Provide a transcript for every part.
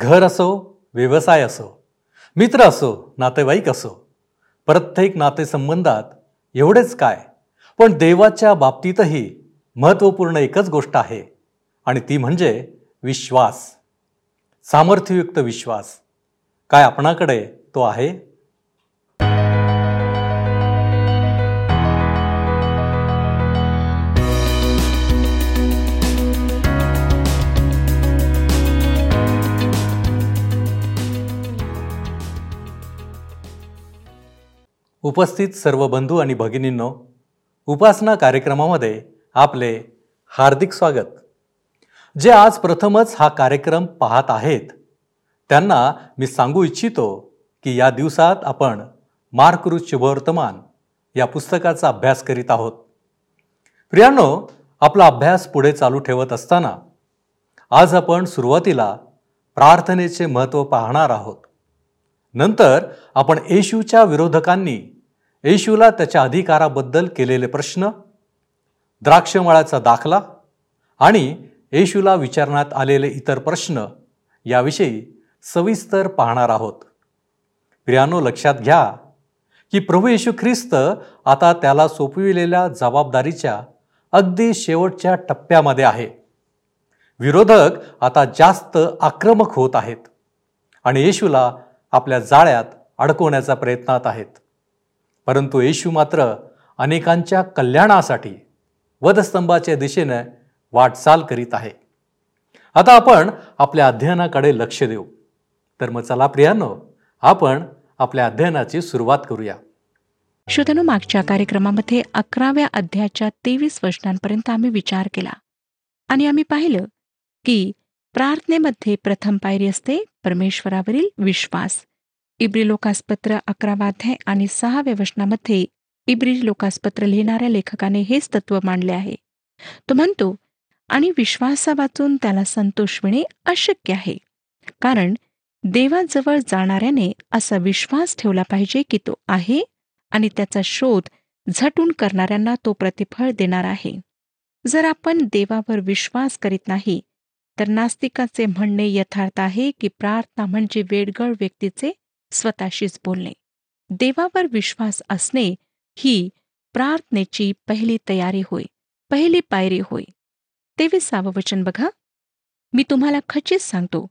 घर असो व्यवसाय असो मित्र असो नातेवाईक असो प्रत्येक नातेसंबंधात एवढेच काय पण देवाच्या बाबतीतही महत्त्वपूर्ण एकच गोष्ट आहे आणि ती म्हणजे विश्वास सामर्थ्ययुक्त विश्वास. काय आपणाकडे तो आहे? उपस्थित सर्व बंधू आणि भगिनींनो उपासना कार्यक्रमामध्ये आपले हार्दिक स्वागत. जे आज प्रथमच हा कार्यक्रम पाहत आहेत त्यांना मी सांगू इच्छितो की या दिवसात आपण मार्कृत शुभवर्तमान या पुस्तकाचा अभ्यास करीत आहोत. प्रियानो आपला अभ्यास पुढे चालू ठेवत असताना आज आपण सुरुवातीला प्रार्थनेचे महत्त्व पाहणार आहोत. नंतर आपण येशूच्या विरोधकांनी येशूला त्याच्या अधिकाराबद्दल केलेले प्रश्न द्राक्षमळाचा दाखला आणि येशूला विचारण्यात आलेले इतर प्रश्न याविषयी सविस्तर पाहणार आहोत. प्रियानो लक्षात घ्या की प्रभू येशू ख्रिस्त आता त्याला सोपविलेल्या जबाबदारीच्या अगदी शेवटच्या टप्प्यामध्ये आहे. विरोधक आता जास्त आक्रमक होत आहेत आणि येशूला आपल्या जाळ्यात अडकवण्याचा प्रयत्नात आहेत. परंतु येशू मात्र अनेकांच्या कल्याणासाठी वधस्तंभाच्या दिशेने वाटचाल करीत आहे. आता आपण आपल्या अध्ययनाकडे लक्ष देऊ. तर मग चला प्रियानो आपण आपल्या अध्ययनाची सुरुवात करूया. श्रोतनु मागच्या कार्यक्रमामध्ये अकराव्या अध्यायाच्या तेवीस वचनांपर्यंत आम्ही विचार केला. आणि आम्ही पाहिलं की प्रार्थनेमध्ये प्रथम पायरी असते परमेश्वरावरील विश्वास. इब्री लोकासपत्र अकरावाध्याय आणि सहाव्या वचनामध्ये इब्री लोकासपत्र लिहिणाऱ्या लेखकाने हेच तत्व मांडले आहे. तो म्हणतो आणि विश्वासा वाचून त्याला संतोष मिळणे अशक्य आहे. कारण देवाजवळ जाणाऱ्याने असा विश्वास ठेवला पाहिजे की तो आहे आणि त्याचा शोध झटून करणाऱ्यांना तो प्रतिफळ देणार आहे. जर आपण देवावर विश्वास करीत नाही तर नास्तिकाचे म्हणणे यथार्थ आहे की प्रार्थना म्हणजे वेडगळ व्यक्तीचे स्वतःशीच बोलणे. देवावर विश्वास असणे ही प्रार्थनेची पहिली तयारी होय पहिली पायरी होय. तेविसावं वचन बघा. मी तुम्हाला खचित सांगतो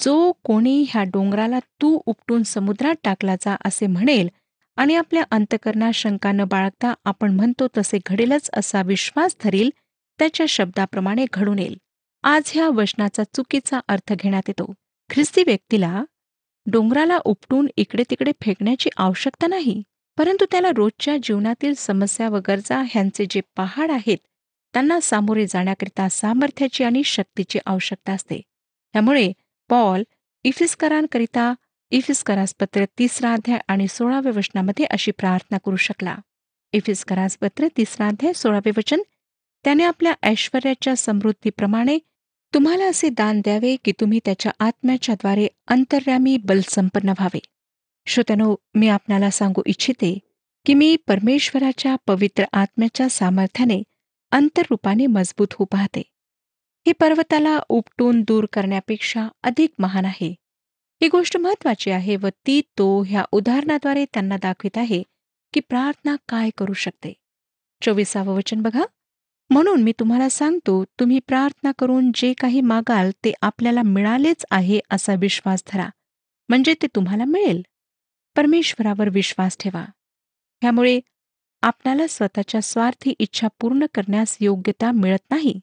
जो कोणी ह्या डोंगराला तू उपटून समुद्रात टाकला जा असे म्हणेल आणि आपल्या अंतकरणात शंका न बाळगता आपण म्हणतो तसे घडेलच असा विश्वास धरील त्याच्या शब्दाप्रमाणे घडून येईल. आज ह्या वचनाचा चुकीचा अर्थ घेण्यात येतो. ख्रिस्ती व्यक्तीला डोंगराला उपटून इकडे तिकडे फेकण्याची आवश्यकता नाही. परंतु त्याला रोजच्या जीवनातील समस्या व गरजा ह्यांचे जे पहाड आहेत त्यांना सामोरे जाण्याकरिता सामर्थ्याची आणि शक्तीची आवश्यकता असते. त्यामुळे पॉल इफिस्करांकरिता इफिस्करास पत्र तिसरा अध्याय आणि सोळाव्या वचनामध्ये अशी प्रार्थना करू शकला. इफिस्करास पत्र तिसरा अध्याय सोळावे वचन त्याने आपल्या ऐश्वर्याच्या समृद्धीप्रमाणे तुम्हाला असे दान द्यावे की तुम्ही त्याच्या आत्म्याच्याद्वारे अंतर्यामी बलसंपन्न व्हावे. श्रोत्यानो मी आपणाला सांगू इच्छिते की मी परमेश्वराच्या पवित्र आत्म्याच्या सामर्थ्याने अंतररूपाने मजबूत होऊ पाहते. हे पर्वताला उपटून दूर करण्यापेक्षा अधिक महान आहे. ही गोष्ट महत्वाची आहे व ती तो ह्या उदाहरणाद्वारे त्यांना दाखवित आहे की प्रार्थना काय करू शकते. चोवीसावं वचन बघा. म्हणून मी तुम्हाला सांगतो तुम्ही प्रार्थना करून जे काही मागाल ते आपल्याला मिळालेच आहे असा विश्वास धरा. म्हणजे ते तुम्हाला मिळेल. परमेश्वरावर विश्वास ठेवा. ह्यामुळे आपणाला स्वतःच्या स्वार्थी इच्छा पूर्ण करण्यास योग्यता मिळत नाही.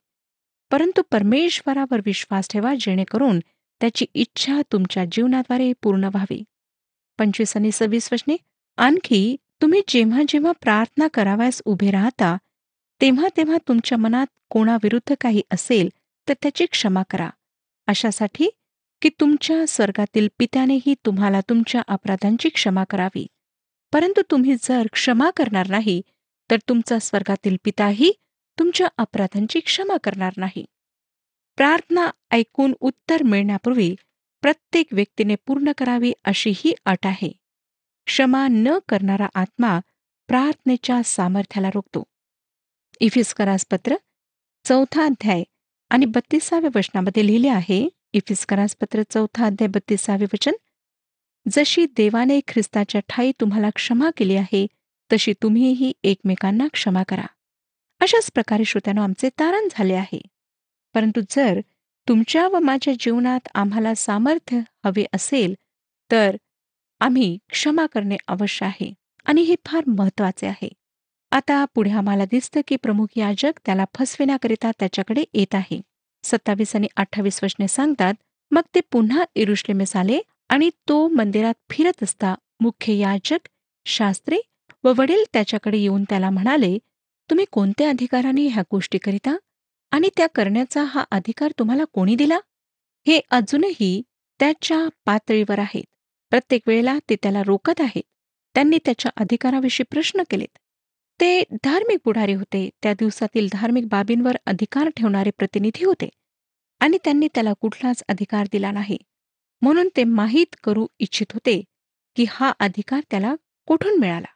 परंतु परमेश्वरावर विश्वास ठेवा जेणेकरून त्याची इच्छा तुमच्या जीवनाद्वारे पूर्ण व्हावी. पंचवीस आणि सव्वीस वचने आणखी तुम्ही जेव्हा जेव्हा प्रार्थना करावयास उभे राहता तेव्हा तेव्हा तुमच्या मनात कोणाविरुद्ध काही असेल तर त्याची क्षमा करा. अशासाठी की तुमच्या स्वर्गातील पित्यानेही तुम्हाला तुमच्या अपराधांची क्षमा करावी. परंतु तुम्ही जर क्षमा करणार नाही तर तुमचा स्वर्गातील पिताही तुमच्या अपराधांची क्षमा करणार नाही. प्रार्थना ऐकून उत्तर मिळण्यापूर्वी प्रत्येक व्यक्तीने पूर्ण करावी अशी ही अट आहे. क्षमा न करणारा आत्मा प्रार्थनेच्या सामर्थ्याला रोखतो. इफिस्करासपत्र चौथा अध्याय आणि बत्तीसाव्या वचनामध्ये लिहिले आहे इफिस्करासपत्र चौथा अध्याय बत्तीसावे वचन जशी देवाने ख्रिस्ताच्या ठाई तुम्हाला क्षमा केली आहे तशी तुम्हीही एकमेकांना क्षमा करा. अशाच प्रकारे श्रोत्यानो आमचे तारण झाले आहे. परंतु जर तुमच्या व माझ्या जीवनात आम्हाला सामर्थ्य हवे असेल तर आम्ही क्षमा करणे अवश्य आहे आणि हे फार महत्त्वाचे आहे. आता पुढे आम्हाला दिसतं की प्रमुख याजक त्याला फसविण्याकरिता त्याच्याकडे येत आहे. सत्तावीस आणि अठ्ठावीस वचने सांगतात मग ते पुन्हा इरुश्लेमेस आले आणि तो मंदिरात फिरत असता मुख्य याजक शास्त्री व वडील त्याच्याकडे येऊन त्याला म्हणाले तुम्ही कोणत्या अधिकाराने ह्या गोष्टी करिता? आणि त्या करण्याचा हा अधिकार तुम्हाला कोणी दिला? हे अजूनही त्याच्या पातळीवर आहेत. प्रत्येक वेळेला ते त्याला रोखत आहेत. त्यांनी त्याच्या अधिकाराविषयी प्रश्न केलेत. ते धार्मिक पुढारी होते. त्या दिवसातील धार्मिक बाबींवर अधिकार ठेवणारे प्रतिनिधी होते. आणि त्यांनी त्याला कुठलाच अधिकार दिला नाही. म्हणून ते माहीत करू इच्छित होते की हा अधिकार त्याला कुठून मिळाला?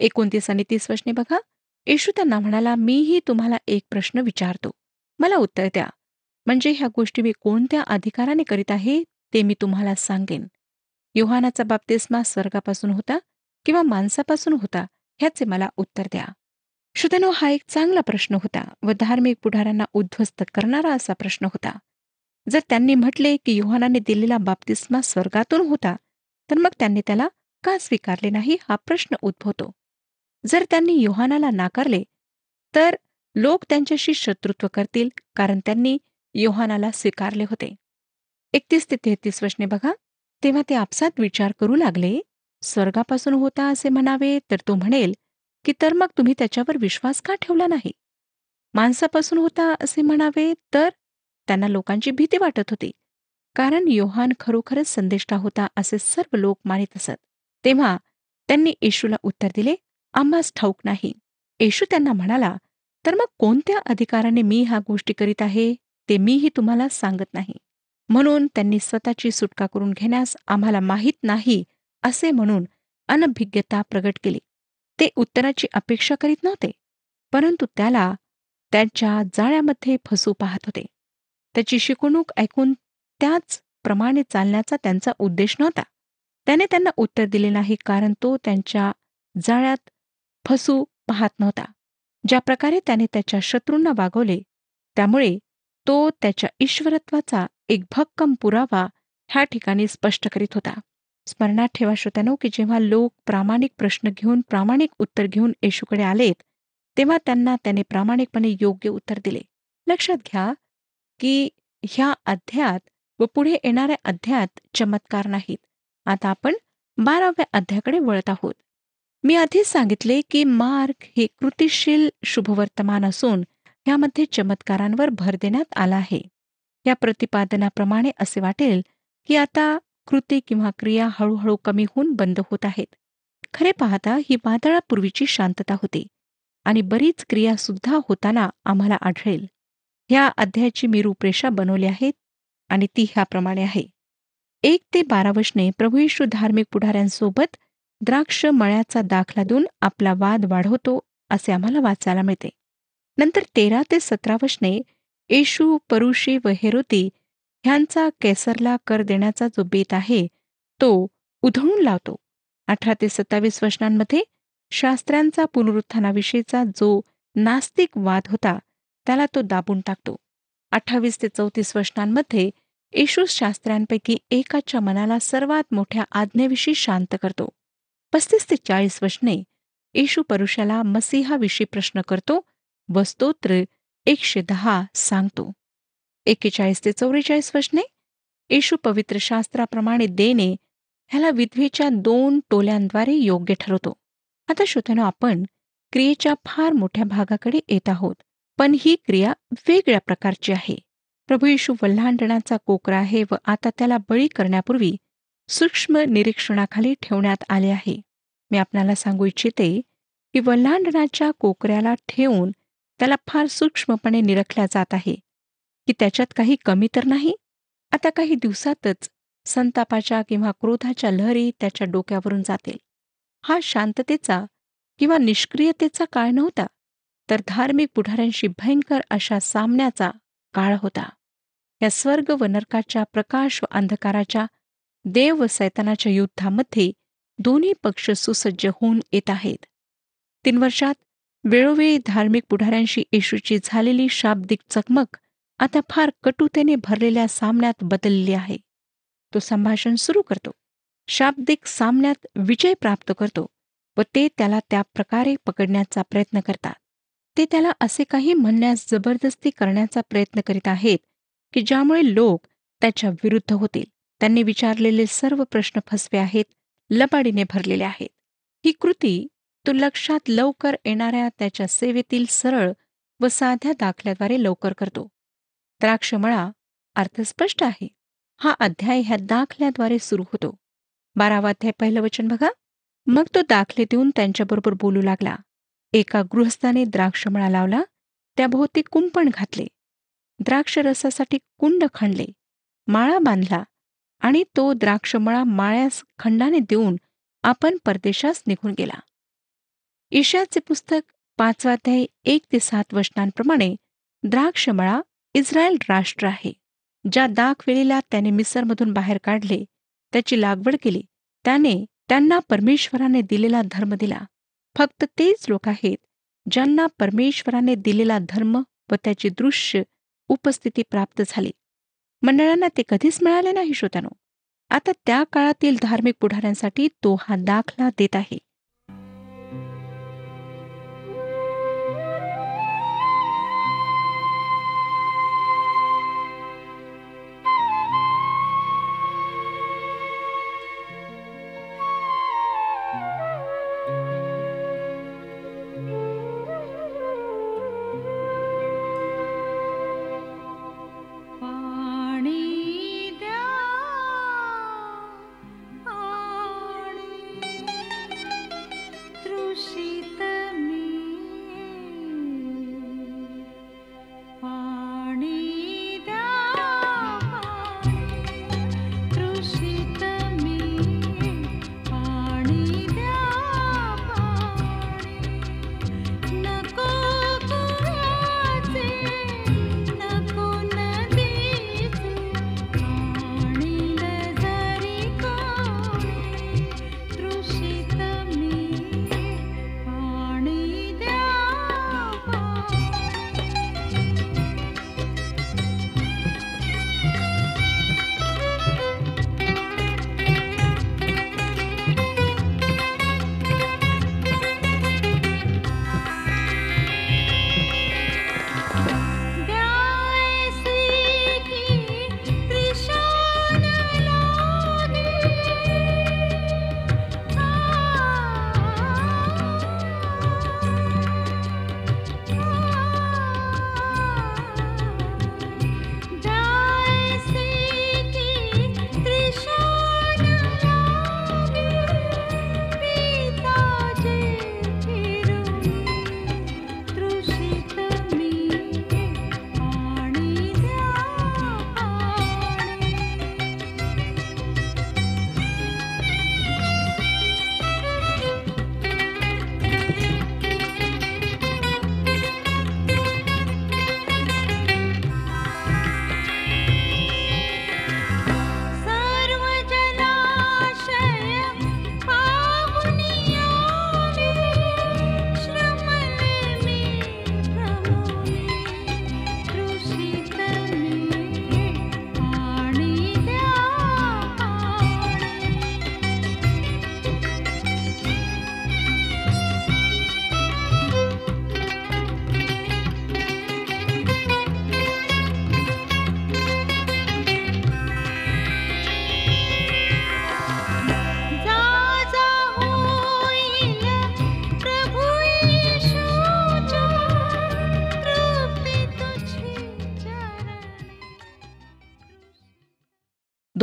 एकोणतीस आणि तीस वचने बघा. येशू त्यांना म्हणाला मीही तुम्हाला एक प्रश्न विचारतो. मला उत्तर द्या. म्हणजे ह्या गोष्टी मी कोणत्या अधिकाराने करीत आहे ते मी तुम्हाला सांगेन. योहानाचा बाप्तिस्मा स्वर्गापासून होता किंवा माणसापासून होता? ह्याचे मला उत्तर द्या. श्रोतनो हा एक चांगला प्रश्न होता व धार्मिक पुढाऱ्यांना उद्ध्वस्त करणारा असा प्रश्न होता. जर त्यांनी म्हटले की युहानाने दिलेला बाप्तिस्मा स्वर्गातून होता तर मग त्यांनी त्याला का स्वीकारले नाही हा प्रश्न उद्भवतो? जर त्यांनी योहानाला नाकारले तर लोक त्यांच्याशी शत्रुत्व करतील कारण त्यांनी योहानाला स्वीकारले होते. एकतीस ते तेहतीस वर्षने बघा तेव्हा ते आपसात विचार करू लागले? स्वर्गापासून होता असे म्हणावे तर तो म्हणेल की तर मग तुम्ही त्याच्यावर विश्वास का ठेवला नाही? माणसापासून होता असे म्हणावे तर त्यांना लोकांची भीती वाटत होती. कारण योहान खरोखरच संदेष्टा होता असे सर्व लोक मानित असत. तेव्हा त्यांनी येशूला उत्तर दिले आम्हास ठाऊक नाही. येशू त्यांना म्हणाला तर मग कोणत्या अधिकाराने मी ह्या गोष्टी करीत आहे? ते मीही तुम्हाला सांगत नाही. म्हणून त्यांनी स्वतःची सुटका करून घेण्यास आम्हाला माहीत नाही असे म्हणून अनभिज्ञता प्रगट केली. ते उत्तराची अपेक्षा करीत नव्हते परंतु त्याला त्यांच्या जाळ्यामध्ये फसू पाहत होते. त्याची शिकवणूक ऐकून त्याच प्रमाणे चालण्याचा त्यांचा उद्देश नव्हता. त्याने त्यांना उत्तर दिले नाही कारण तो त्यांच्या जाळ्यात फसू पाहत नव्हता. ज्या प्रकारे त्याने त्याच्या शत्रूंना वागवले त्यामुळे तो त्याच्या ईश्वरत्वाचा एक भक्कम पुरावा ह्या ठिकाणी स्पष्ट करीत होता. स्मरणात ठेवा श्रोत्यानो की जेव्हा लोक प्रामाणिक प्रश्न घेऊन प्रामाणिक उत्तर घेऊन येशूकडे आलेत तेव्हा त्यांना त्याने प्रामाणिकपणे योग्य उत्तर दिले. लक्षात घ्या की ह्या अध्यात व पुढे येणाऱ्या अध्यात चमत्कार नाहीत. आता आपण बाराव्या अध्याकडे वळत आहोत. मी आधीच सांगितले की मार्ग हे कृतिशील शुभवर्तमान असून यामध्ये चमत्कारांवर भर देण्यात आला आहे. या प्रतिपादनाप्रमाणे असे वाटेल की आता कृती किंवा क्रिया हळूहळू कमी होऊन बंद होत आहेत. खरे पाहता ही वादळापूर्वीची शांतता होती आणि बरीच क्रिया सुद्धा होताना आम्हाला आढळेल. ह्या अध्यायाची मी रूपरेषा बनवली आहेत आणि ती ह्याप्रमाणे आहे. एक ते बारा वशने प्रभूयेशू धार्मिक पुढाऱ्यांसोबत द्राक्ष मळ्याचा दाखला देऊन आपला वाद वाढवतो असे आम्हाला वाचायला मिळते. नंतर तेरा ते सतरा वशने येशू परुषी व हेरोती ह्यांचा केसरला कर देण्याचा जो बेत आहे तो उधळून लावतो. अठरा ते सत्तावीस वचनांमध्ये शास्त्रांचा पुनरुत्थानाविषयीचा जो नास्तिक वाद होता त्याला तो दाबून टाकतो. अठ्ठावीस ते चौतीस वर्षांमध्ये येशू शास्त्र्यांपैकी एकाच्या मनाला सर्वात मोठ्या आज्ञेविषयी शांत करतो. पस्तीस ते चाळीस वचने येशू परुषाला मसीहाविषयी प्रश्न करतो व स्तोत्र एकशे दहा सांगतो. एकेचाळीस ते चौवेचाळीस वचने येशू पवित्र शास्त्राप्रमाणे देणे ह्याला विधवेच्या दोन टोल्यांद्वारे योग्य ठरवतो. आता श्रोत्यानो आपण क्रियेच्या फार मोठ्या भागाकडे येत आहोत पण ही क्रिया वेगळ्या प्रकारची आहे. प्रभू येशू वल्हांडणाचा कोकरा आहे व आता त्याला बळी करण्यापूर्वी सूक्ष्म निरीक्षणाखाली ठेवण्यात आले आहे. मी आपणाला सांगू इच्छिते की वल्हांडणाच्या कोकऱ्याला ठेवून त्याला फार सूक्ष्मपणे निरखल्या जात आहे. की त्याच्यात काही कमी तर नाही? आता काही दिवसातच संतापाच्या किंवा क्रोधाच्या लहरी त्याच्या डोक्यावरून जातील. हा शांततेचा किंवा निष्क्रियतेचा काळ नव्हता तर धार्मिक पुढाऱ्यांशी भयंकर अशा सामन्याचा काळ होता. या स्वर्ग व नरकाच्या प्रकाश व अंधकाराच्या देव व सैतानाच्या युद्धामध्ये दोन्ही पक्ष सुसज्ज होऊन येत आहेत. तीन वर्षात वेळोवेळी धार्मिक पुढाऱ्यांशी येशूची झालेली शाब्दिक चकमक आता फार कटुतेने भरलेल्या सामन्यात बदलली आहे. तो संभाषण सुरू करतो. शाब्दिक सामन्यात विजय प्राप्त करतो व ते त्याला त्या प्रकारे पकडण्याचा प्रयत्न करतात. ते त्याला असे काही म्हणण्यास जबरदस्ती करण्याचा प्रयत्न करीत आहेत की ज्यामुळे लोक त्याच्या विरुद्ध होतील. त्यांनी विचारलेले सर्व प्रश्न फसवे आहेत लबाडीने भरलेले आहेत. ही कृती तो लक्षात लवकर येणाऱ्या त्याच्या सेवेतील सरळ व साध्या दाखल्याद्वारे लवकर करतो. द्राक्षमळा अर्थ स्पष्ट आहे. हा अध्याय ह्या दाखल्याद्वारे सुरू होतो. बारावा अध्याय पहिलं वचन बघा. मग तो दाखले देऊन त्यांच्याबरोबर बोलू लागला. एका गृहस्थाने द्राक्षमळा लावला. त्याभोवती कुंपण घातले. द्राक्षरसासाठी कुंड खणले. माळा बांधला आणि तो द्राक्षमळा माळ्यास खंडाने देऊन आपण परदेशास निघून गेला. ईशाचे पुस्तक पाचवाध्याय एक ते सात वचनांप्रमाणे द्राक्षमळा इस्रायल राष्ट्र आहे ज्या दाखवेळीला त्याने मिसरमधून बाहेर काढले त्याची लागवड केली त्याने त्यांना परमेश्वराने दिलेला धर्म दिला. फक्त तेच लोक आहेत ज्यांना परमेश्वराने दिलेला धर्म व त्याची दृश्य उपस्थिती प्राप्त झाली. मंडळांना ते कधीच मिळाले नाही श्रोत्यानो. आता त्या काळातील धार्मिक पुढाऱ्यांसाठी तो हा दाखला देत आहे.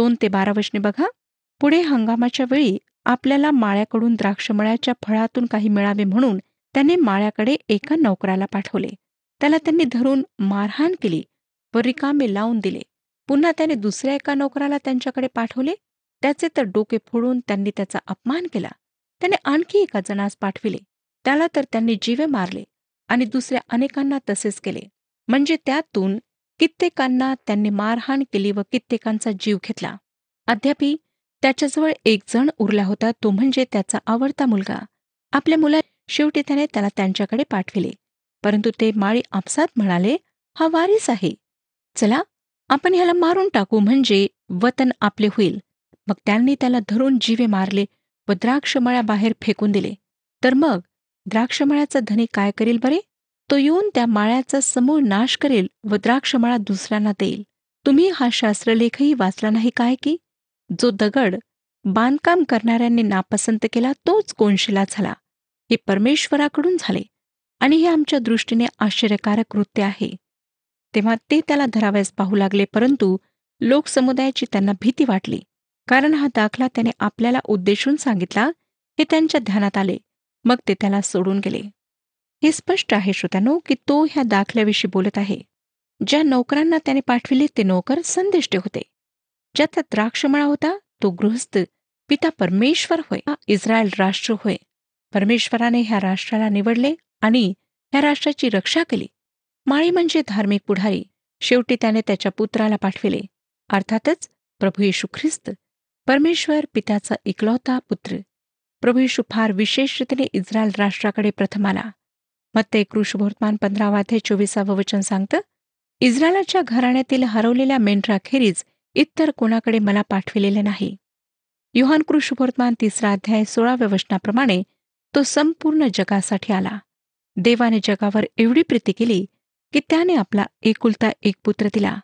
दोन ते बारा वशने बघा. पुढे हंगामाच्या वेळी आपल्याला माळ्याकडून द्राक्षमळ्याच्या फळातून काही मिळावे म्हणून त्याने माळ्याकडे एका नोकराला पाठवले. त्याला त्यांनी धरून मारहाण केली. व रिकामे लावून दिले. पुन्हा त्याने दुसऱ्या एका नोकराला त्यांच्याकडे पाठवले. त्याचे तर डोके फोडून त्यांनी त्याचा अपमान केला. त्याने आणखी एका जणास पाठविले. त्याला तर त्यांनी जीवे मारले आणि दुसऱ्या अनेकांना तसेच केले. म्हणजे त्यातून कित्येकांना त्यांनी मारहाण केली व कित्येकांचा जीव घेतला. अद्यापि त्याच्याजवळ एक जण उरला होता तो म्हणजे त्याचा आवडता मुलगा. आपल्या मुला शेवटी त्याने त्याला त्यांच्याकडे पाठविले. परंतु ते माळी आपसात म्हणाले हा वारीस आहे. चला आपण ह्याला मारून टाकू म्हणजे वतन आपले होईल. मग त्यांनी त्याला धरून जीवे मारले व द्राक्षमळ्याबाहेर फेकून दिले. तर मग द्राक्षमळ्याचा धनी काय करेल बरे? तो येऊन त्या माळ्याचा समूळ नाश करेल व द्राक्षमाळा दुसऱ्यांना देईल. तुम्ही हा शास्त्रलेखही वाचला नाही काय की? जो दगड बांधकाम करणाऱ्यांनी नापसंत केला तोच कोणशिला झाला. हे परमेश्वराकडून झाले आणि हे आमच्या दृष्टीने आश्चर्यकारक कृत्य आहे. तेव्हा ते त्याला धरावयास पाहू लागले परंतु लोकसमुदायाची त्यांना भीती वाटली. कारण हा दाखला त्याने आपल्याला उद्देशून सांगितला हे त्यांच्या ध्यानात आले. मग ते त्याला सोडून गेले. हे स्पष्ट आहे श्रोत्यानो की तो ह्या दाखल्याविषयी बोलत आहे. ज्या नोकरांना त्याने पाठविले ते नोकर संदिष्टे होते. ज्याचा द्राक्षमळा होता तो गृहस्थ पिता परमेश्वर होय हा इस्रायल राष्ट्र होय. परमेश्वराने ह्या राष्ट्राला निवडले आणि ह्या राष्ट्राची रक्षा केली. माळी म्हणजे धार्मिक पुढारी शेवटी त्याने त्याच्या पुत्राला पाठविले. अर्थातच प्रभू येशू ख्रिस्त परमेश्वर पित्याचा इकलौता पुत्र. प्रभू येशू फार विशेष रीतीने इस्रायल राष्ट्राकडे प्रथम आला. मग ते कृषभोर्तमान पंधरावा ते चोवीसावं वचन सांगतं इस्रायलाच्या घराण्यातील हरवलेल्या मेंढराखेरीज इतर कोणाकडे मला पाठविलेले नाही. युहान कृषभोर्तमान तिसरा अध्याय सोळाव्या वचनाप्रमाणे तो संपूर्ण जगासाठी आला. देवाने जगावर एवढी प्रीती केली की त्याने आपला एकुलता एक पुत्र दिला.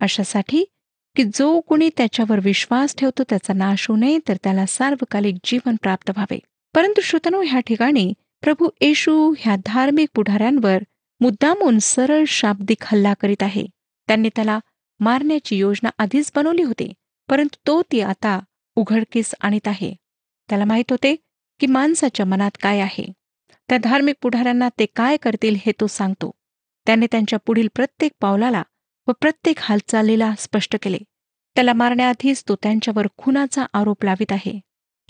अशासाठी की जो कोणी त्याच्यावर विश्वास ठेवतो त्याचा नाश होऊ नये तर त्याला सार्वकालिक जीवन प्राप्त व्हावे. परंतु श्रोतनो ह्या ठिकाणी प्रभू येशू ह्या धार्मिक पुढाऱ्यांवर मुद्दामून सरळ शाब्दिक हल्ला करीत आहे. त्यांनी त्याला मारण्याची योजना आधीच बनवली होती परंतु तो ती आता उघडकीस आणीत आहे. त्याला माहीत होते की माणसाच्या मनात काय आहे. त्या धार्मिक पुढाऱ्यांना ते काय करतील हे तो सांगतो. त्याने त्यांच्या पुढील प्रत्येक पावलाला व प्रत्येक हालचालीला स्पष्ट केले. त्याला मारण्याआधीच तो त्यांच्यावर खुनाचा आरोप लावित आहे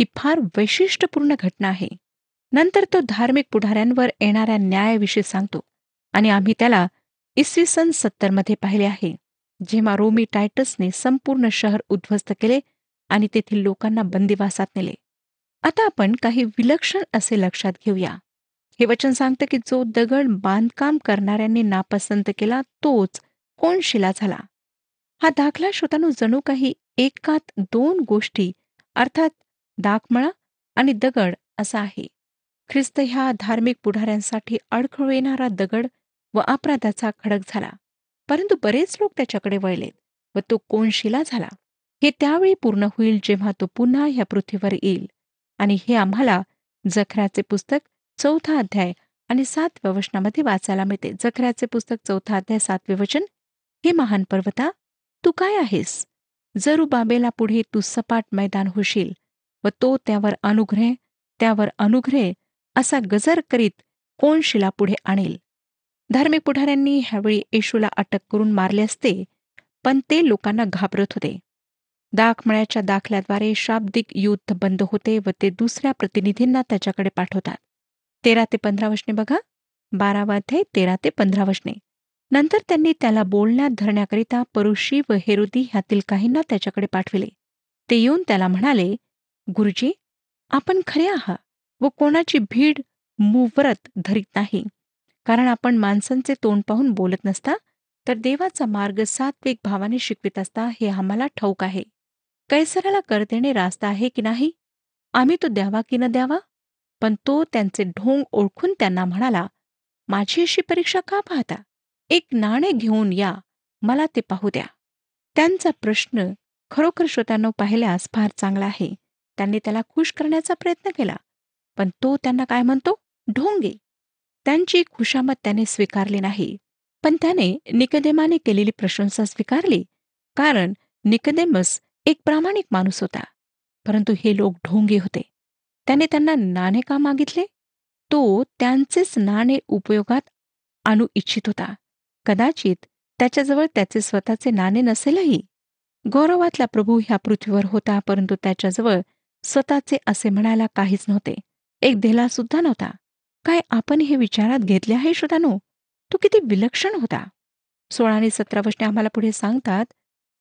ही फार वैशिष्ट्यपूर्ण घटना आहे. नंतर तो धार्मिक पुढाऱ्यांवर येणाऱ्या न्यायाविषयी सांगतो. आणि आम्ही त्याला इसवी सन सत्तरमध्ये पाहिले आहे जेव्हा रोमी टायटसने संपूर्ण शहर उद्ध्वस्त केले आणि तेथील लोकांना बंदिवासात नेले. आता आपण काही विलक्षण असे लक्षात घेऊया. हे वचन सांगतं की जो दगड बांधकाम करणाऱ्यांनी नापसंत केला तोच कोण शिला झाला? हा दाखला श्रोतानु जणू काही एकात दोन गोष्टी अर्थात दाखमळा आणि दगड असा आहे. ख्रिस्त ह्या धार्मिक पुढाऱ्यांसाठी अडखळू येणारा दगड व अपराधाचा खडक झाला. परंतु बरेच लोक त्याच्याकडे वळलेत व तो कोणशिला झाला. हे त्यावेळी पूर्ण होईल जेव्हा तो पुन्हा ह्या पृथ्वीवर येईल. आणि हे आम्हाला जखऱ्याचे पुस्तक चौथा अध्याय आणि सातव्या वचनामध्ये वाचायला मिळते. जखऱ्याचे पुस्तक चौथा अध्याय सातवे वचन हे महान पर्वता तू काय आहेस? जरू बाबेला पुढे तू सपाट मैदान होशील व तो त्यावर अनुग्रह त्यावर अनुग्रह असा गजर करीत कोण शिला पुढे आणेल? धार्मिक पुढाऱ्यांनी ह्यावेळी येशूला अटक करून मारले असते पण ते लोकांना घाबरत होते. दाखमळ्याच्या दाखल्याद्वारे शाब्दिक युद्ध बंद होते व ते दुसऱ्या प्रतिनिधींना त्याच्याकडे पाठवतात. तेरा ते पंधरा वशने बघा. बारावा तेरा ते पंधरा वशने. नंतर त्यांनी त्याला बोलण्यात धरण्याकरिता परुषी व हेरुदी ह्यातील काहींना त्याच्याकडे पाठविले. ते येऊन त्याला म्हणाले गुरुजी आपण खरे आहात. व कोणाची भीड मुव्रत धरीत नाही. कारण आपण माणसांचे तोंड पाहून बोलत नसता तर देवाचा मार्ग सात्विक भावाने शिकवित असता हे आम्हाला ठाऊक आहे. कैसराला कर देणे रास्त आहे की नाही? आम्ही तो द्यावा की न द्यावा? पण तो त्यांचे ढोंग ओळखून त्यांना म्हणाला माझी अशी परीक्षा का पाहता? एक नाणे घेऊन या मला ते पाहू द्या. त्यांचा प्रश्न खरोखर श्रोत्यांनो पाहिल्यास फार चांगला आहे. त्यांनी त्याला खुश करण्याचा प्रयत्न केला. पण तो त्यांना काय म्हणतो? ढोंगे. त्यांची खुशामत त्याने स्वीकारली नाही. पण त्याने निकदेमाने केलेली प्रशंसा स्वीकारली. कारण निकदेमस एक प्रामाणिक माणूस होता. परंतु हे लोक ढोंगे होते. त्याने त्यांना नाणे का मागितले? तो त्यांचेच नाणे उपयोगात आणू इच्छित होता. कदाचित त्याच्याजवळ त्याचे स्वतःचे नाणे नसेलही. गौरवातला प्रभू ह्या पृथ्वीवर होता परंतु त्याच्याजवळ स्वतःचे असे म्हणायला काहीच नव्हते. एक धेला सुद्धा नव्हता. काय आपण हे विचारात घेतले आहे श्रोतानो? तो किती विलक्षण होता. सोळा आणि सतरा वचने आम्हाला पुढे सांगतात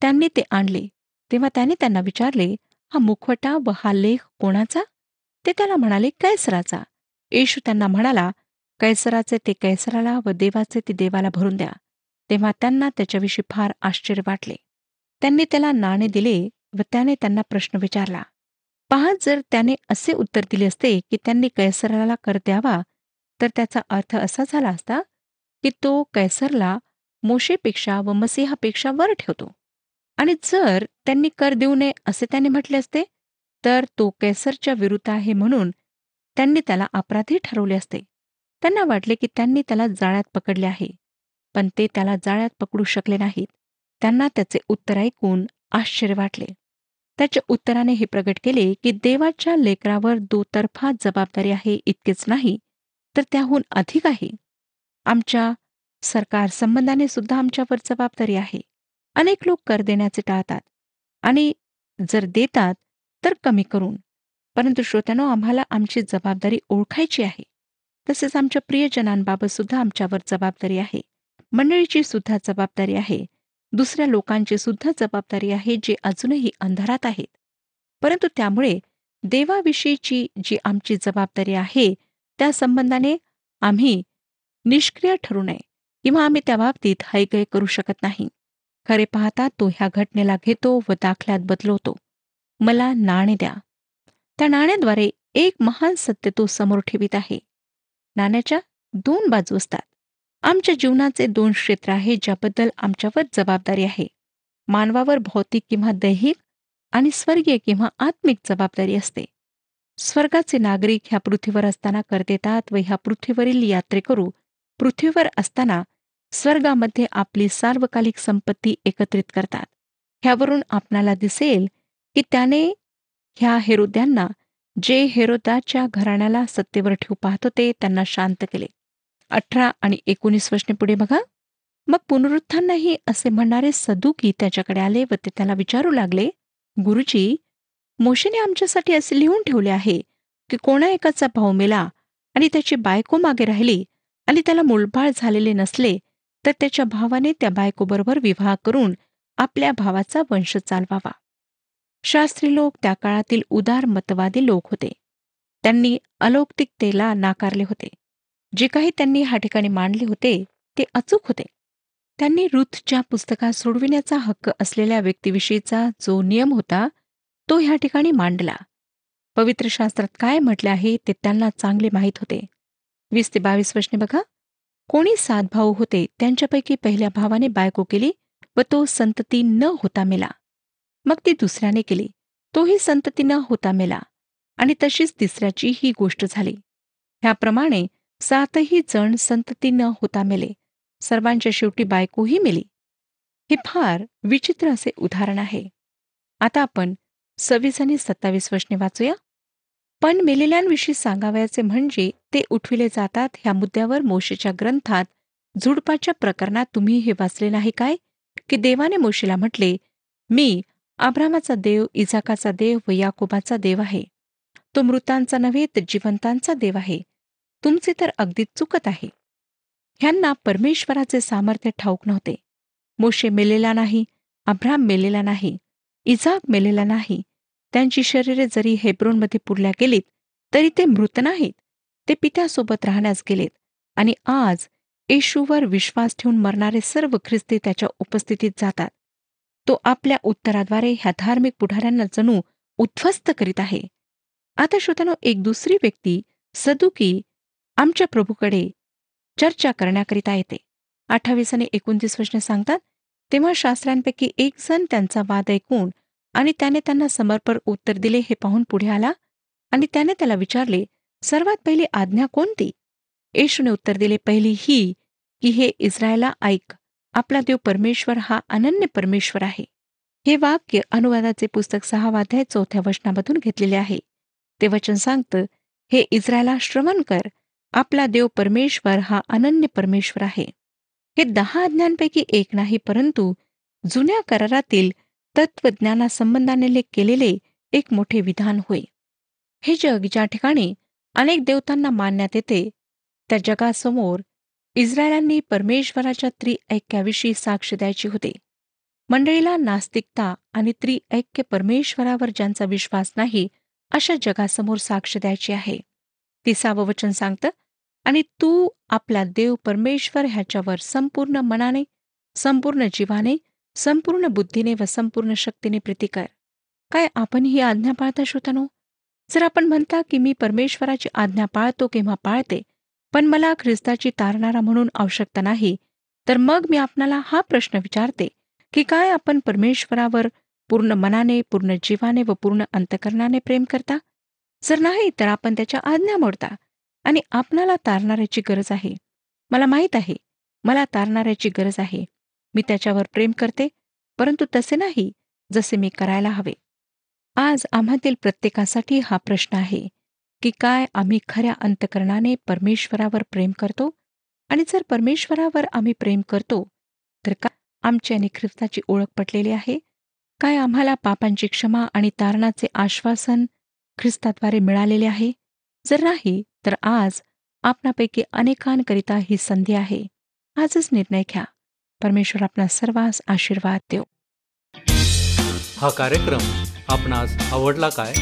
त्यांनी ते आणले. तेव्हा त्याने त्यांना विचारले हा मुखवटा व हा लेख कोणाचा? ते त्याला म्हणाले कैसराचा. येशू त्यांना म्हणाला कैसराचे ते कैसराला व देवाचे ते देवाला भरून द्या. तेव्हा त्यांना त्याच्याविषयी फार आश्चर्य वाटले. त्यांनी त्याला नाणे दिले व त्याने त्यांना प्रश्न विचारला पहा जर त्याने असे उत्तर दिले असते की त्यांनी कैसराला कर द्यावा तर त्याचा अर्थ असा झाला असता की तो कैसरला मोशेपेक्षा व मसीहापेक्षा वर ठेवतो. आणि जर त्यांनी कर देऊ नये असे त्याने म्हटले असते तर तो कैसरच्या विरुद्ध आहे म्हणून त्यांनी त्याला अपराधी ठरवले असते. त्यांना वाटले की त्यांनी त्याला जाळ्यात पकडले आहे पण ते त्याला जाळ्यात पकडू शकले नाहीत. त्यांना त्याचे उत्तर ऐकून आश्चर्य वाटले. त्याच्या उत्तराने हे प्रगट केले की देवाच्या लेकरावर दोतर्फा जबाबदारी आहे इतकेच नाही तर त्याहून अधिक आहे. आमच्या सरकार संबंधाने सुद्धा आमच्यावर जबाबदारी आहे. अनेक लोक कर देण्याचे टाळतात आणि जर देतात तर कमी करून. परंतु श्रोत्यानो आम्हाला आमची जबाबदारी ओळखायची आहे. तसेच आमच्या प्रियजनांबाबत सुद्धा आमच्यावर जबाबदारी आहे. मंडळीची सुद्धा जबाबदारी आहे. दुसऱ्या लोकांची सुद्धा जबाबदारी आहे जे अजूनही अंधारात आहेत. परंतु त्यामुळे देवाविषयीची जी आमची जबाबदारी आहे त्या संबंधाने आम्ही निष्क्रिय ठरू नये किंवा आम्ही त्या बाबतीत हैगय करू शकत नाही. खरे पाहता तो ह्या घटनेला घेतो व दाखल्यात बदलवतो. मला नाणे द्या. त्या नाण्याद्वारे एक महान सत्य तो समोर ठेवित आहे. नाण्याच्या दोन बाजू असतात. आमच्या जीवनाचे दोन क्षेत्र आहे ज्याबद्दल आमच्यावर जबाबदारी आहे. मानवावर भौतिक किंवा दैहिक आणि स्वर्गीय किंवा आत्मिक जबाबदारी असते. स्वर्गाचे नागरिक ह्या पृथ्वीवर असताना कर देतात व ह्या पृथ्वीवरील यात्रेकरू पृथ्वीवर असताना स्वर्गामध्ये आपली सार्वकालिक संपत्ती एकत्रित करतात. ह्यावरून आपणाला दिसेल की त्याने ह्या हेरोद्यांना जे हेरोदाच्या घराण्याला सत्तेवर ठेवू पाहत होते त्यांना शांत केले. अठरा आणि एकोणीस वर्षने पुढे बघा. मग पुनरुत्थानही असे म्हणणारे सदुकी त्याच्याकडे आले व ते त्याला विचारू लागले गुरुजी मोशेने आमच्यासाठी असे लिहून ठेवले आहे की कोणा एकाचा भाऊ मेला आणि त्याची बायको मागे राहिली आणि त्याला मुलबाळ झालेले नसले तर त्याच्या भावाने त्या बायकोबरोबर विवाह करून आपल्या भावाचा वंश चालवावा. शास्त्री लोक त्या काळातील उदार मतवादी लोक होते. त्यांनी अलौकिकतेला नाकारले होते. जे काही त्यांनी ह्या ठिकाणी मांडले होते ते अचूक होते. त्यांनी रुथच्या पुस्तकात सोडविण्याचा हक्क असलेल्या व्यक्तीविषयीचा जो नियम होता तो ह्या ठिकाणी मांडला. पवित्र शास्त्रात काय म्हटले आहे ते त्यांना चांगले माहीत होते. वीस ते बावीस वर्षने बघा. कोणी सात भाऊ होते त्यांच्यापैकी पहिल्या भावाने बायको केली व तो संतती न होता मेला. मग ती दुसऱ्याने केली. तोही संतती न होता मेला. आणि तशीच तिसऱ्याची ही गोष्ट झाली. ह्याप्रमाणे सातही जण संतती न होता मेले. सर्वांच्या शेवटी बायकोही मेली. हे फार विचित्र असे उदाहरण आहे. आता आपण सव्वीस आणि सत्तावीस वचने वाचूया. पण मेलेल्यांविषयी सांगावयाचे म्हणजे ते उठविले जातात ह्या मुद्द्यावर मोशेच्या ग्रंथात झुडपाच्या प्रकरणात तुम्ही हे वाचले नाही काय? की देवाने मोशेला म्हटले मी आब्रामाचा देव इजाकाचा देव व याकोबाचा देव आहे. तो मृतांचा नव्हे तर जिवंतांचा देव आहे. तुमचे तर अगदी चुकत आहे. ह्यांना परमेश्वराचे सामर्थ्य ठाऊक नव्हते. मोशे मेलेला नाही अब्राम मेलेला नाही इजाक मेलेला नाही. त्यांची शरीरे जरी हेब्रोनमध्ये पुरल्या गेलीत तरी ते मृत नाहीत. ते पित्यासोबत राहण्यास गेलेत. आणि आज येशूवर विश्वास ठेवून मरणारे सर्व ख्रिस्ती त्याच्या उपस्थितीत जातात. तो आपल्या उत्तराद्वारे ह्या धार्मिक पुढाऱ्यांना जणू उद्ध्वस्त करीत आहे. आता श्रोतानो एक दुसरी व्यक्ती सदुकी आमच्या प्रभूकडे चर्चा करण्याकरिता येते. अठ्ठावीस आणि एकोणतीस वचने सांगतात तेव्हा शास्त्रांपैकी एक जण त्यांचा वाद ऐकून आणि त्याने त्यांना समर्पण उत्तर दिले हे पाहून पुढे आला आणि त्याने त्याला विचारले सर्वात पहिली आज्ञा कोणती? येशूने उत्तर दिले पहिली ही की हे इस्रायला ऐक आपला देव परमेश्वर हा अनन्य परमेश्वर आहे. हे वाक्य अनुवादाचे पुस्तक सहावाध्याय चौथ्या वचनामधून घेतलेले आहे. ते वचन सांगतं हे इस्रायला श्रवण कर आपला देव परमेश्वर हा अनन्य परमेश्वर आहे. हे दहा आज्ञांपैकी एक नाही परंतु जुन्या करारातील तत्वज्ञानासंबंधाने केलेले एक मोठे विधान होय. हे जग ज्या ठिकाणी अनेक देवतांना मानण्यात येते त्या जगासमोर इस्रायलांनी परमेश्वराच्या त्रिऐक्याविषयी साक्ष द्यायची होती. मंडळीला नास्तिकता आणि त्रिऐक्य परमेश्वरावर ज्यांचा विश्वास नाही अशा जगासमोर साक्ष द्यायची आहे. तिसावं वचन सांगतं आणि तू आपला देव परमेश्वर ह्याच्यावर संपूर्ण मनाने संपूर्ण जीवाने संपूर्ण बुद्धीने व संपूर्ण शक्तीने प्रीती कर. काय आपण ही आज्ञा पाळता श्रोतानो जर आपण म्हणता की मी परमेश्वराची आज्ञा पाळतो किंवा पाळते पण मला ख्रिस्ताची तारणारा म्हणून आवश्यकता नाही तर मग मी आपणाला हा प्रश्न विचारते की काय आपण परमेश्वरावर पूर्ण मनाने पूर्ण जीवाने व पूर्ण अंतकरणाने प्रेम करता? जर नाही तर आपण त्याच्या आज्ञा मोडता. आणि आपणाला तारणाऱ्याची गरज आहे. मला माहीत आहे. मला तारणाऱ्याची गरज आहे. मी त्याच्यावर प्रेम करते परंतु तसे नाही जसे मी करायला हवे. आज आम्हातील प्रत्येकासाठी हा प्रश्न आहे की काय आम्ही खऱ्या अंतकरणाने परमेश्वरावर प्रेम करतो? आणि जर परमेश्वरावर आम्ही प्रेम करतो तर का आमची आणि ख्रिस्ताची ओळख पटलेली आहे? काय आम्हाला पापांची क्षमा आणि तारणाचे आश्वासन ख्रिस्ताद्वारे मिळालेले आहे? जर नाही तर आज आपणापैकी अनेकांकरिता ही संधी आहे. आजच निर्णय घ्या. परमेश्वर आपणा सर्वांस आशीर्वाद देव. हा कार्यक्रम आपणास आवडला काय?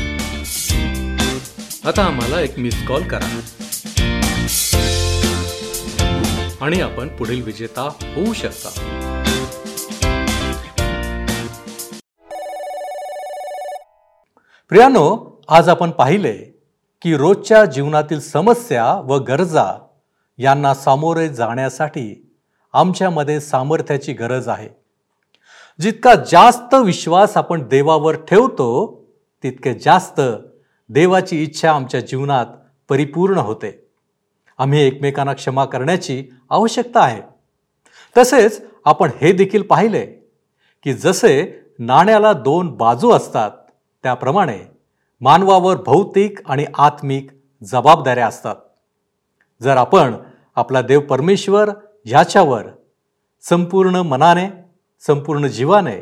आता आम्हाला एक मिस कॉल करा. आणि आपण पुढील विजेता होऊ शकता. प्रियानो आज आपण पाहिले की रोजच्या जीवनातील समस्या व गरजा यांना सामोरे जाण्यासाठी आमच्यामध्ये सामर्थ्याची गरज आहे. जितका जास्त विश्वास आपण देवावर ठेवतो तितके जास्त देवाची इच्छा आमच्या जीवनात परिपूर्ण होते. आम्ही एकमेकांना क्षमा करण्याची आवश्यकता आहे. तसेच आपण हे देखील पाहिले की जसे नाण्याला दोन बाजू असतात त्याप्रमाणे मानवावर भौतिक आणि आत्मिक जबाबदाऱ्या असतात. जर आपण आपला देव परमेश्वर ह्याच्यावर संपूर्ण मनाने संपूर्ण जीवाने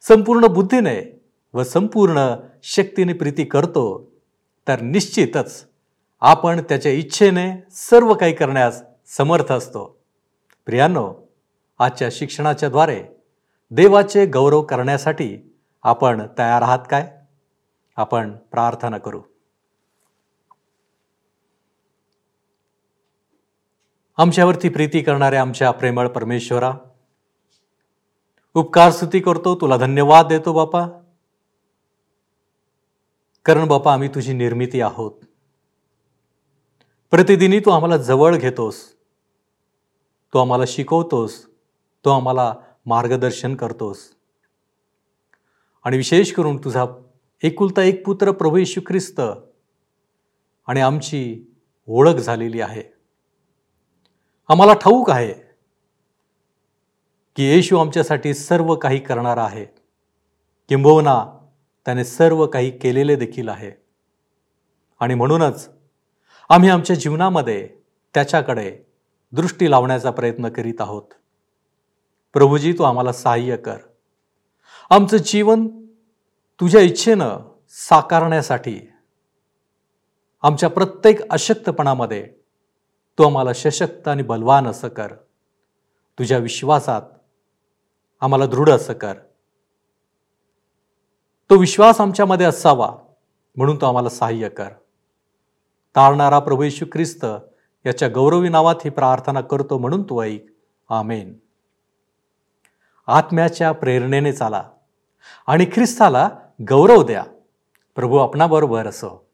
संपूर्ण बुद्धीने व संपूर्ण शक्तीने प्रीती करतो तर निश्चितच आपण त्याच्या इच्छेने सर्व काही करण्यास समर्थ असतो. प्रियांनो आजच्या शिक्षणाच्या द्वारे देवाचे गौरव करण्यासाठी आपण तयार आहात काय? आपण प्रार्थना करू. आमच्यावरती प्रीती करणाऱ्या आमच्या प्रेमळ परमेश्वरा उपकार स्तुती करतो तुला धन्यवाद देतो बापा. कारण बापा आम्ही तुझी निर्मिती आहोत. प्रतिदिनी तू आम्हाला जवळ घेतोस. तू आम्हाला शिकवतोस. तो आम्हाला मार्गदर्शन करतोस. आणि विशेष करून तुझा एकुलता एक पुत्र प्रभू येशू ख्रिस्त आणि आमची ओळख झालेली आहे. आम्हाला ठाऊक आहे की येशू आमच्यासाठी सर्व काही करणार आहे. किंबहुना त्याने सर्व काही केलेले देखील आहे. आणि म्हणूनच आम्ही आमच्या जीवनामध्ये त्याच्याकडे दृष्टी लावण्याचा प्रयत्न करीत आहोत. प्रभूजी तू आम्हाला सहाय्य कर. आमचं जीवन तुझ्या इच्छेनं साकारण्यासाठी आमच्या प्रत्येक अशक्तपणामध्ये तू आम्हाला सशक्त आणि बलवान असं कर. तुझ्या विश्वासात आम्हाला दृढ असं कर. तो विश्वास आमच्यामध्ये असावा म्हणून तो आम्हाला सहाय्य कर. तारणारा प्रभू येशू ख्रिस्त याच्या गौरवी नावात ही प्रार्थना करतो म्हणून तू ऐक. आमेन. आत्म्याच्या प्रेरणेने चाला आणि ख्रिस्ताला गौरव द्या. प्रभू आपणाबरोबर असो.